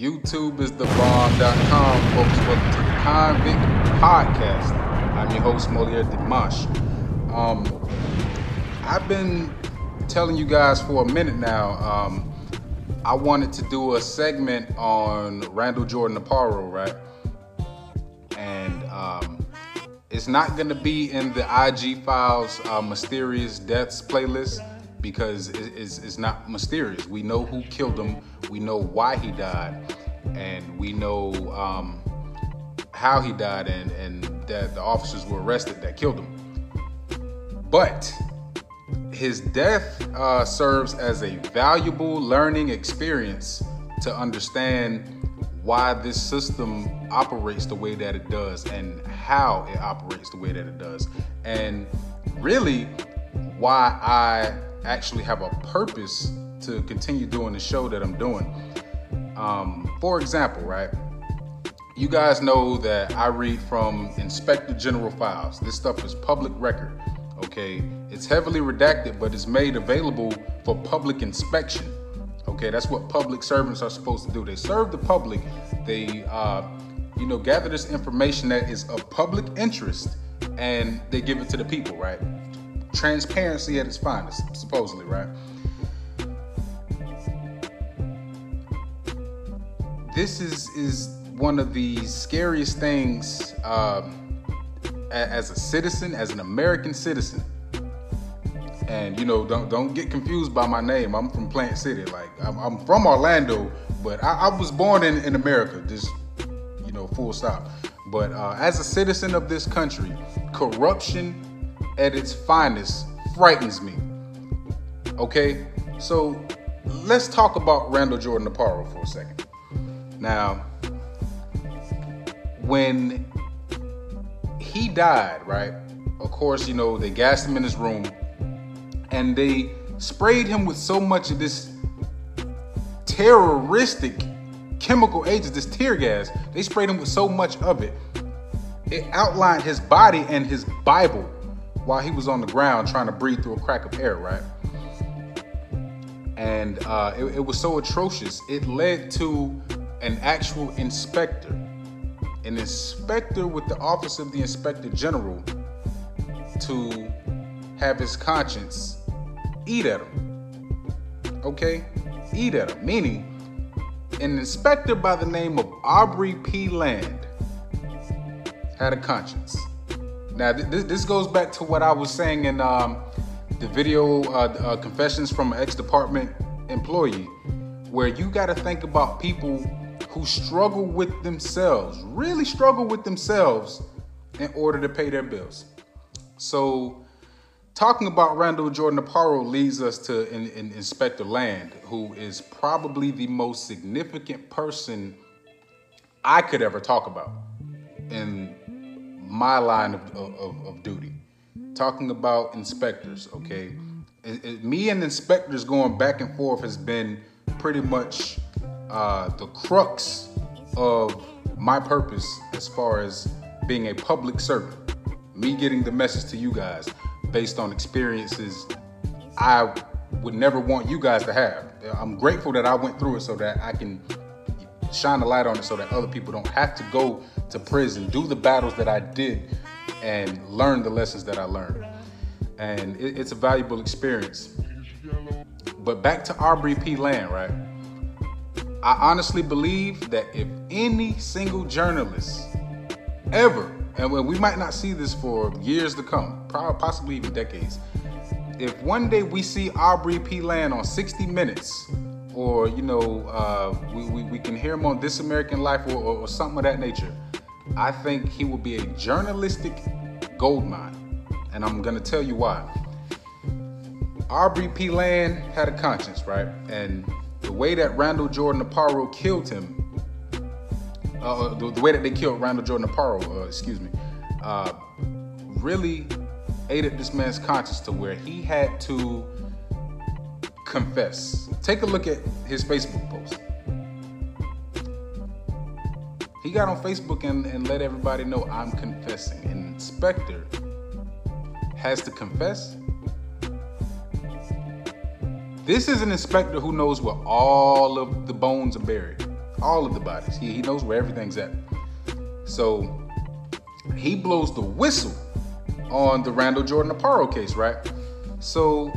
YouTube is the bomb.com, folks. Welcome to the Convict Podcast. I'm your host, Moliere Dimanche. Um, I've been telling you guys for a minute now. Um, I wanted to do a segment on Randall Jordan Aparo, right? And um, it's not going to be in the IG Files uh, Mysterious Deaths playlist because it's, it's not mysterious. We know who killed him, we know why he died, and we know um, how he died, and, and that the officers were arrested that killed him. But his death uh, serves as a valuable learning experience to understand why this system operates the way that it does and how it operates the way that it does. And really, why I actually have a purpose to continue doing the show that I'm doing. Um, for example, right? You guys know that I read from Inspector General files. This stuff is public record, okay? It's heavily redacted, but it's made available for public inspection. Okay, that's what public servants are supposed to do. They serve the public. They, uh, you know, gather this information that is of public interest, and they give it to the people, right? Transparency at its finest, supposedly, right? This is is one of the scariest things um, as a citizen, as an American citizen. And you know, don't don't get confused by my name. I'm from Plant City. Like I'm, I'm from Orlando, but I, I, was born in, in America. Just you know, full stop. But uh, as a citizen of this country, corruption at its finest frightens me. Okay? So let's talk about Randall Jordan Aparo for a second. Now, when he died, right? Of course, you know, they gassed him in his room and they sprayed him with so much of this terroristic chemical agents, this tear gas. They sprayed him with so much of it. It outlined his body and his Bible while he was on the ground trying to breathe through a crack of air, right? And uh, it, it was so atrocious, it led to an actual inspector, an inspector with the office of the inspector general, to have his conscience eat at him. Okay? Eat at him. Meaning, an inspector by the name of Aubrey P. Land had a conscience. Now, this, this goes back to what I was saying in um, the video uh, uh, Confessions from an Ex Department Employee, where you got to think about people who struggle with themselves, really struggle with themselves in order to pay their bills. So, talking about Randall Jordan Aparo leads us to in, in Inspector Land, who is probably the most significant person I could ever talk about in my line of, of, of duty. Talking about inspectors, okay? It, it, me and inspectors going back and forth has been pretty much uh, the crux of my purpose as far as being a public servant. Me getting the message to you guys based on experiences I would never want you guys to have. I'm grateful that I went through it so that I can shine a light on it so that other people don't have to go to prison, do the battles that I did, and learn the lessons that I learned. And it, it's a valuable experience. But back to Aubrey P. Land, right? I honestly believe that if any single journalist ever, and we might not see this for years to come, possibly even decades, if one day we see Aubrey P. Land on 60 Minutes or you know uh, we, we, we, can hear him on This American Life or, or, or, something of that nature, I think he will be a journalistic goldmine, and I'm gonna tell you why. Aubrey P. Land had a conscience, right? And the way that Randall Jordan Aparo killed him, uh, the, the, way that they killed Randall Jordan Aparo, uh, excuse me, uh, really aided this man's conscience to where he had to confess. Take a look at his Facebook post. He got on Facebook and, and let everybody know I'm confessing. An inspector has to confess. This is an inspector who knows where all of the bones are buried. all of the bodies. He, he knows where everything's at. So he blows the whistle on the Randall Jordan Aparo case, right? So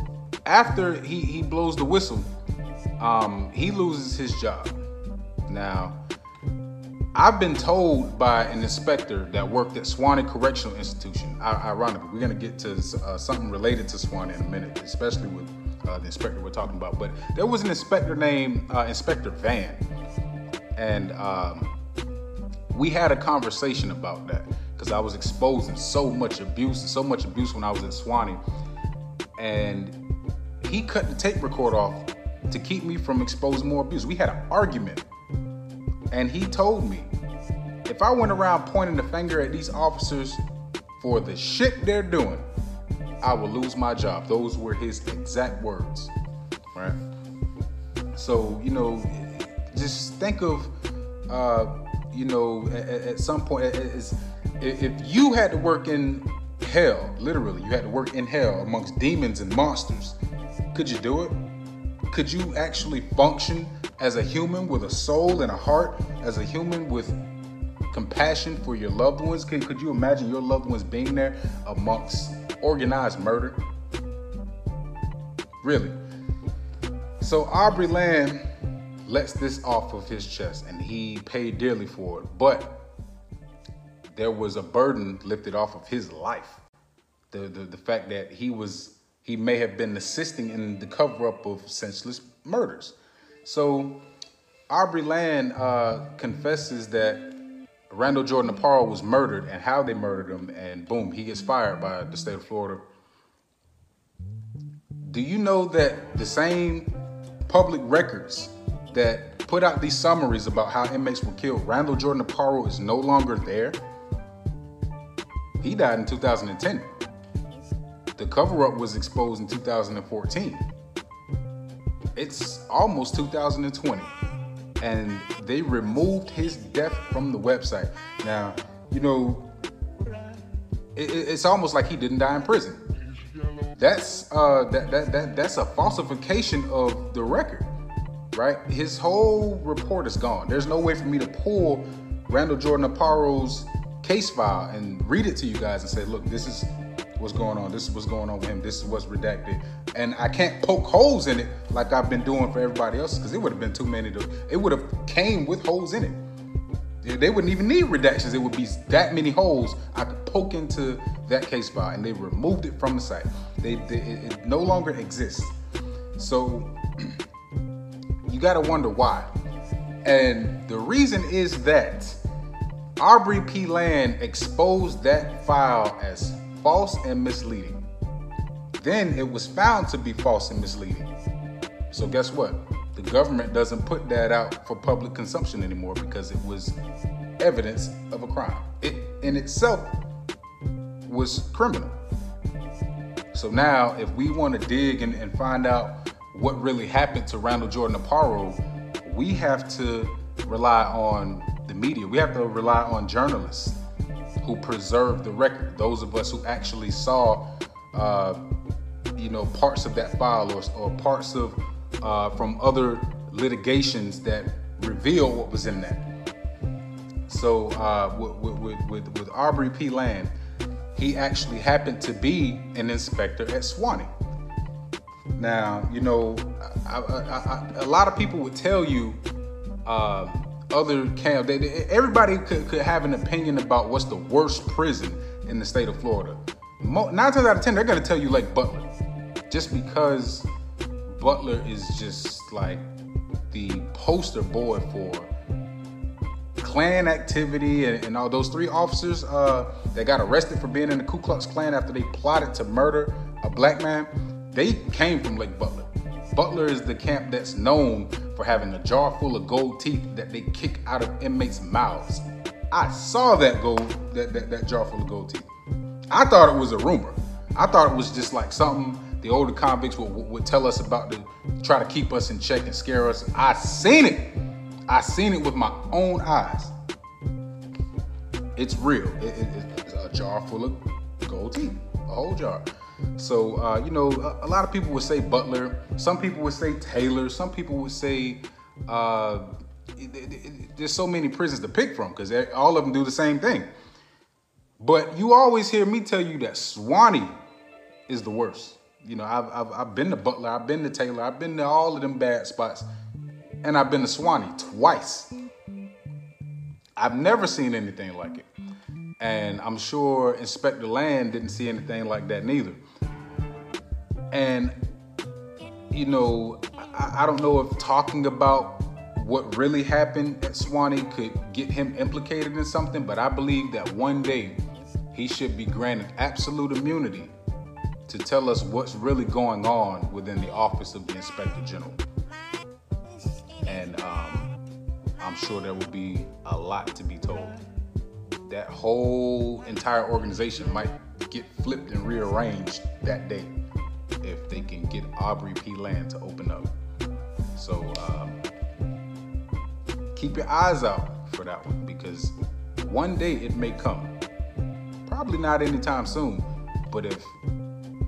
after he, he blows the whistle, um, he loses his job. Now, I've been told by an inspector that worked at Suwannee Correctional Institution. ironically, we're going to get to uh, something related to Suwannee in a minute, especially with uh, the inspector we're talking about. But there was an inspector named uh, Inspector Van, and um, we had a conversation about that because I was exposing so much abuse so much abuse when I was at Suwannee, and he cut the tape record off to keep me from exposing more abuse. We had an argument and he told me if I went around pointing the finger at these officers for the shit they're doing, I will lose my job. Those were his exact words, right? So, you know, just think of, uh, you know, at, at some point, if you had to work in hell, literally, you had to work in hell amongst demons and monsters, could you do it? Could you actually function as a human with a soul and a heart, as a human with compassion for your loved ones? Could, could you imagine your loved ones being there amongst organized murder? Really? So Aubrey Land lets this off of his chest and he paid dearly for it. But there was a burden lifted off of his life. The, the, the fact that he was he may have been assisting in the cover up of senseless murders. So Aubrey Land uh, confesses that Randall Jordan Aparo was murdered and how they murdered him, and boom, he gets fired by the state of Florida. Do you know that the same public records that put out these summaries about how inmates were killed, Randall Jordan Aparo is no longer there? He died in 2010. The cover up was exposed in 2014. It's almost 2020. And they removed his death from the website. Now, you know, it, it's almost like he didn't die in prison. That's uh, that, that that that's a falsification of the record, right? His whole report is gone. There's no way for me to pull Randall Jordan Aparo's case file and read it to you guys and say, look, this is what's going on. This is what's going on with him. This is what's redacted. And I can't poke holes in it like I've been doing for everybody else because it would have been too many to. It would have came with holes in it. They wouldn't even need redactions. It would be that many holes I could poke into that case file, and they removed it from the site. They, they it, it no longer exists. So you got to wonder why. And the reason is that Aubrey P. Land exposed that file as false and misleading. Then it was found to be false and misleading. So guess what? The government doesn't put that out for public consumption anymore because it was evidence of a crime. It in itself was criminal. So now, if we want to dig and, and find out what really happened to Randall Jordan Aparo, we have to rely on the media. We have to rely on journalists who preserved the record. Those of us who actually saw, uh, you know, parts of that file or, or parts of uh, from other litigations that reveal what was in that. So uh, with, with, with, with Aubrey P. Land, he actually happened to be an inspector at Suwannee. Now, you know, I, I, I, a lot of people would tell you, uh, other camp. They, they, everybody could, could have an opinion about what's the worst prison in the state of Florida. nine times out of ten, they're gonna tell you like Butler, just because Butler is just like the poster boy for Klan activity and, and all those three officers uh, that got arrested for being in the Ku Klux Klan after they plotted to murder a black man. They came from Lake Butler. Butler is the camp that's known for having a jar full of gold teeth that they kick out of inmates' mouths. I saw that gold, that, that, that jar full of gold teeth. I thought it was a rumor. I thought it was just like something the older convicts would, would tell us about to try to keep us in check and scare us. I seen it. I seen it with my own eyes. It's real. It, it, it's a jar full of gold teeth, a whole jar. So, uh, you know, a, a, lot of people would say Butler. Some people would say Taylor. Some people would say uh, there's so many prisons to pick from because all of them do the same thing. But you always hear me tell you that Suwannee is the worst. You know, I've, I've, I've been to Butler, I've been to Taylor, I've been to all of them bad spots, and I've been to Suwannee twice. I've never seen anything like it. And I'm sure Inspector Land didn't see anything like that neither. And, you know, I, I don't know if talking about what really happened at Suwannee could get him implicated in something, but I believe that one day he should be granted absolute immunity to tell us what's really going on within the office of the Inspector General. And um, I'm sure there will be a lot to be told. That whole entire organization might get flipped and rearranged that day if they can get Aubrey P. Land to open up. So um, keep your eyes out for that one because one day it may come. Probably not anytime soon, but if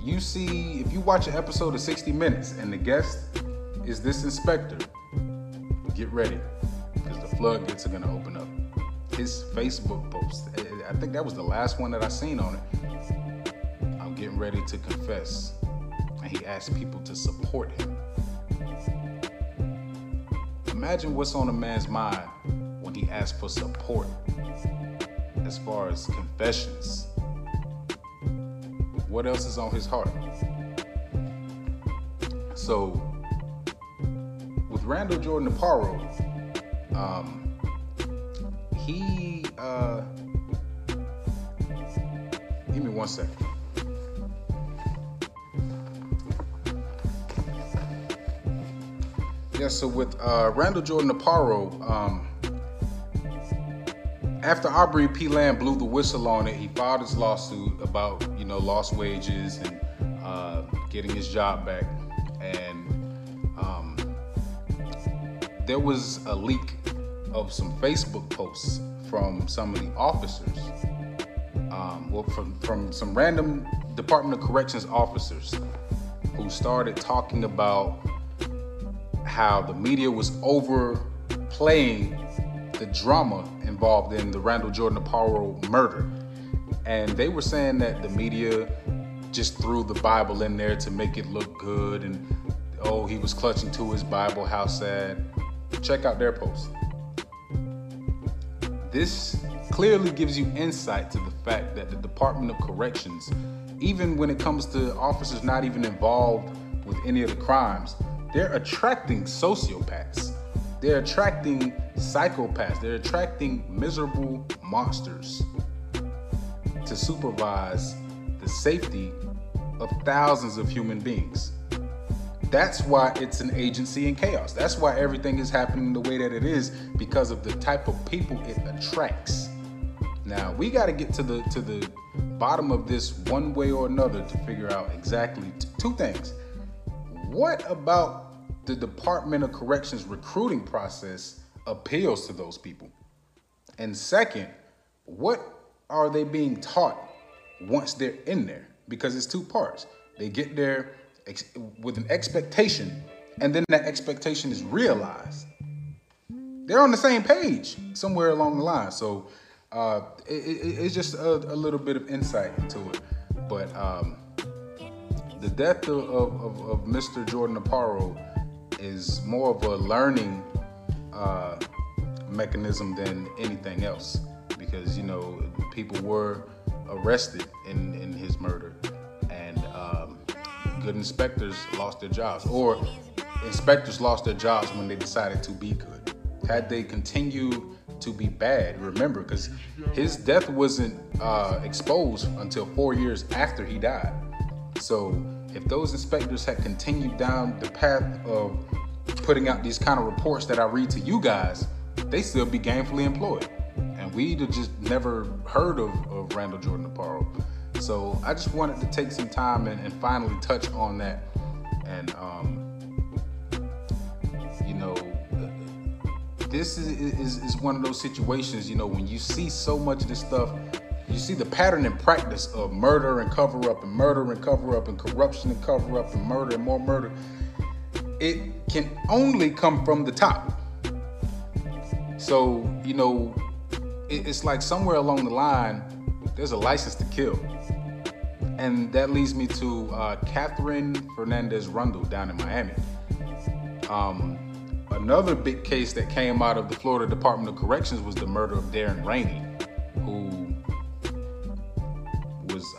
you see, if you watch an episode of 60 Minutes and the guest is this inspector, get ready because the floodgates are gonna open up. His Facebook post, I think that was the last one that I seen on it. I'm getting ready to confess. He asked people to support him. Imagine what's on a man's mind when he asks for support as far as confessions what else is on his heart? So, with Randall Jordan Aparo, um, he, uh, give me one second. Yeah, so with uh, Randall Jordan Aparo, um, after Aubrey P. Land blew the whistle on it, he filed his lawsuit about you know lost wages and uh, getting his job back, and um, there was a leak of some Facebook posts from some of the officers, um, well, from from some random Department of Corrections officers who started talking about how the media was overplaying the drama involved in the Randall Jordan Aparo murder. And they were saying that the media just threw the Bible in there to make it look good and oh, he was clutching to his Bible, how sad. Check out their post. This clearly gives you insight to the fact that the Department of Corrections, even when it comes to officers not even involved with any of the crimes, they're attracting sociopaths. They're attracting psychopaths. They're attracting miserable monsters to supervise the safety of thousands of human beings. That's why it's an agency in chaos. That's why everything is happening the way that it is because of the type of people it attracts. Now, we got to get to the to the bottom of this one way or another to figure out exactly t- two things. What about the Department of Corrections recruiting process appeals to those people? And second, what are they being taught once they're in there? Because it's two parts. They get there ex- with an expectation, and then that expectation is realized. They're on the same page somewhere along the line. So uh, it, it, it's just a, a, little bit of insight into it. But um, the death of, of, of Mr. Jordan Aparo is more of a learning uh, mechanism than anything else. Because you know people were arrested in, in his murder. And um, good inspectors lost their jobs or inspectors lost their jobs when they decided to be good. Had they continued to be bad remember because his death wasn't uh, exposed until four years after he died. So if those inspectors had continued down the path of putting out these kind of reports that I read to you guys, they still be gainfully employed. And we'd have just never heard of, of Randall Jordan Aparo. So I just wanted to take some time and, and finally touch on that. And, um, you know, this is, is, is one of those situations, you know, when you see so much of this stuff you see the pattern and practice of murder and cover up and murder and cover up and corruption and cover up and murder and more murder. It can only come from the top. So, you know, it's like somewhere along the line, there's a license to kill. And that leads me to uh, Katherine Fernandez Rundle down in Miami. Um, another big case that came out of the Florida Department of Corrections was the murder of Darren Rainey, who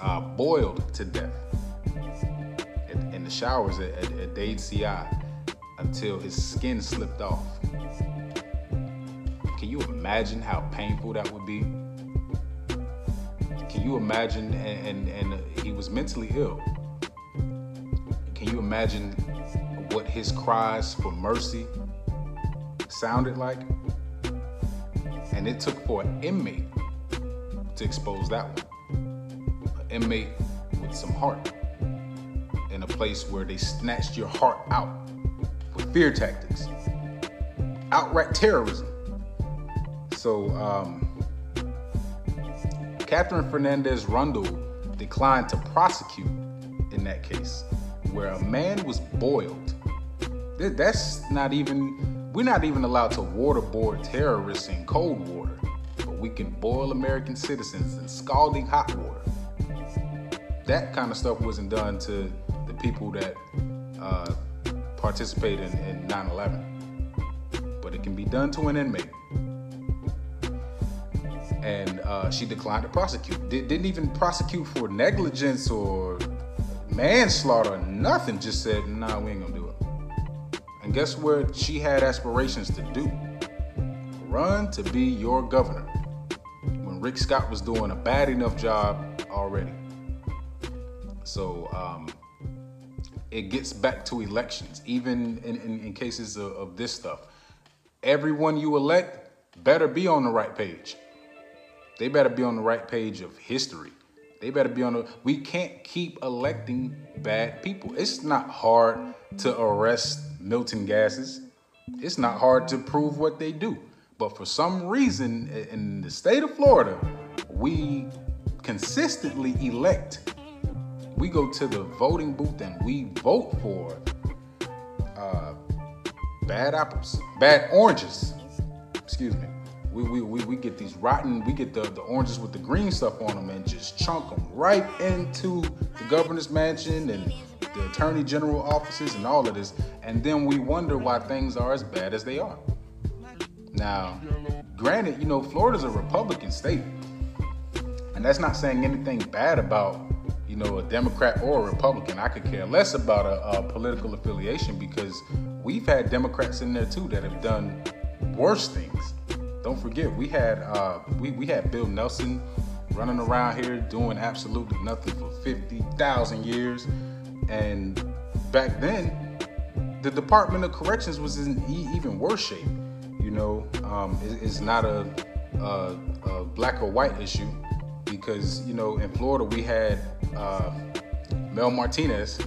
uh, boiled to death in, in the showers at, at, at Dade CI until his skin slipped off. Can you imagine how painful that would be? Can you imagine? And, and, and he was mentally ill. Can you imagine what his cries for mercy sounded like? And it took for an inmate to expose that one. Inmate with some heart in a place where they snatched your heart out with fear tactics, outright terrorism. So, um, Katherine Fernandez Rundle declined to prosecute in that case, where a man was boiled. That's not even, we're not even allowed to waterboard terrorists in cold water, but we can boil American citizens in scalding hot water. That kind of stuff wasn't done to the people that uh, participated in, in 9 11, but it can be done to an inmate and uh, she declined to prosecute. Did, not even prosecute for negligence or manslaughter, nothing. Just said, nah, we ain't gonna do it. And guess what she had aspirations to do? Run to be your governor. When Rick Scott was doing a bad enough job already. So um, it gets back to elections, even in, in, in cases of, of this stuff. Everyone you elect better be on the right page. They better be on the right page of history. They better be on the. We can't keep electing bad people. It's not hard to arrest Milton gases. It's not hard to prove what they do. But for some reason, in the state of Florida, we consistently elect. We go to the voting booth and we vote for uh, bad apples, bad oranges. Excuse me we, we, we, we get these rotten, we get the, the oranges with the green stuff on them and just chunk them right into the governor's mansion and the attorney general offices and all of this. And then we wonder why things are as bad as they are. Now, granted, you know, Florida's a Republican state. And that's not saying anything bad about, you know, a Democrat or a Republican. I could care less about a, a political affiliation because we've had Democrats in there too that have done worse things don't forget we had uh, we, we had Bill Nelson running around here doing absolutely nothing for 50,000 years. And back then, the Department of Corrections was in even worse shape. You know, um, it, it's not a, a, a, black or white issue because, you know, in Florida we had uh, Mel Martinez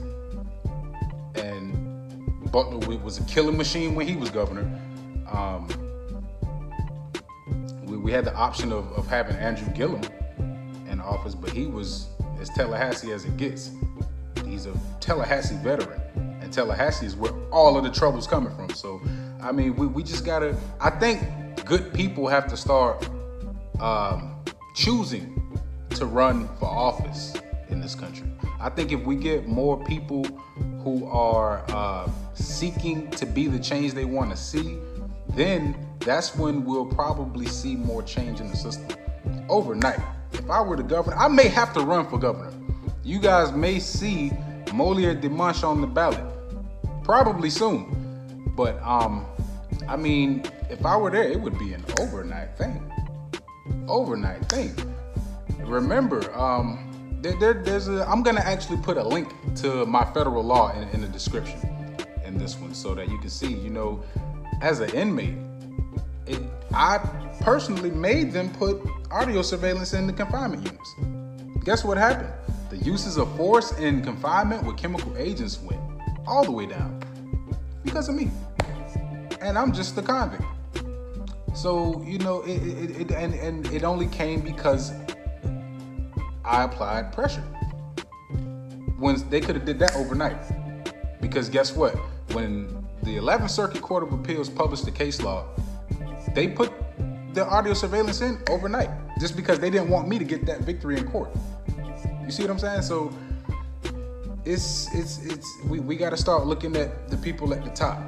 and Butler was a killing machine when he was governor. Um, we had the option of, of having Andrew Gillum in office, but he was as Tallahassee as it gets. He's a Tallahassee veteran, and Tallahassee is where all of the trouble's coming from. So, I mean, we, we just gotta. I think good people have to start um, choosing to run for office in this country. I think if we get more people who are uh, seeking to be the change they want to see, then that's when we'll probably see more change in the system overnight. If I were the governor, I may have to run for governor. You guys may see Moliere Dimanche on the ballot, probably soon. But um, I mean, if I were there, it would be an overnight thing. Overnight thing. Remember, um, there, there, there's a. I'm gonna actually put a link to my federal law in, in the description in this one, so that you can see. You know, as an inmate, it, I personally made them put audio surveillance in the confinement units. Guess what happened? The uses of force in confinement with chemical agents went all the way down because of me. And I'm just a convict. So, you know, it, it, it and, and it only came because I applied pressure. When they could have did that overnight. Because guess what? When the 11th Circuit Court of Appeals published the case law, they put the audio surveillance in overnight just because they didn't want me to get that victory in court. You see what I'm saying? So it's it's it's we, we got to start looking at the people at the top.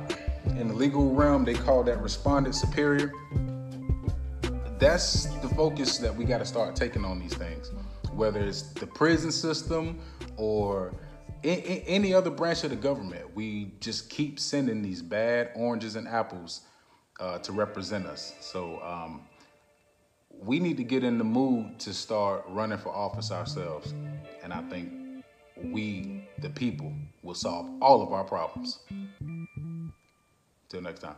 In the legal realm, they call that respondent superior. That's the focus that we got to start taking on these things, whether it's the prison system or any other branch of the government. We just keep sending these bad oranges and apples uh, to represent us. So um, we need to get in the mood to start running for office ourselves. And I think we, the people, will solve all of our problems. Till next time.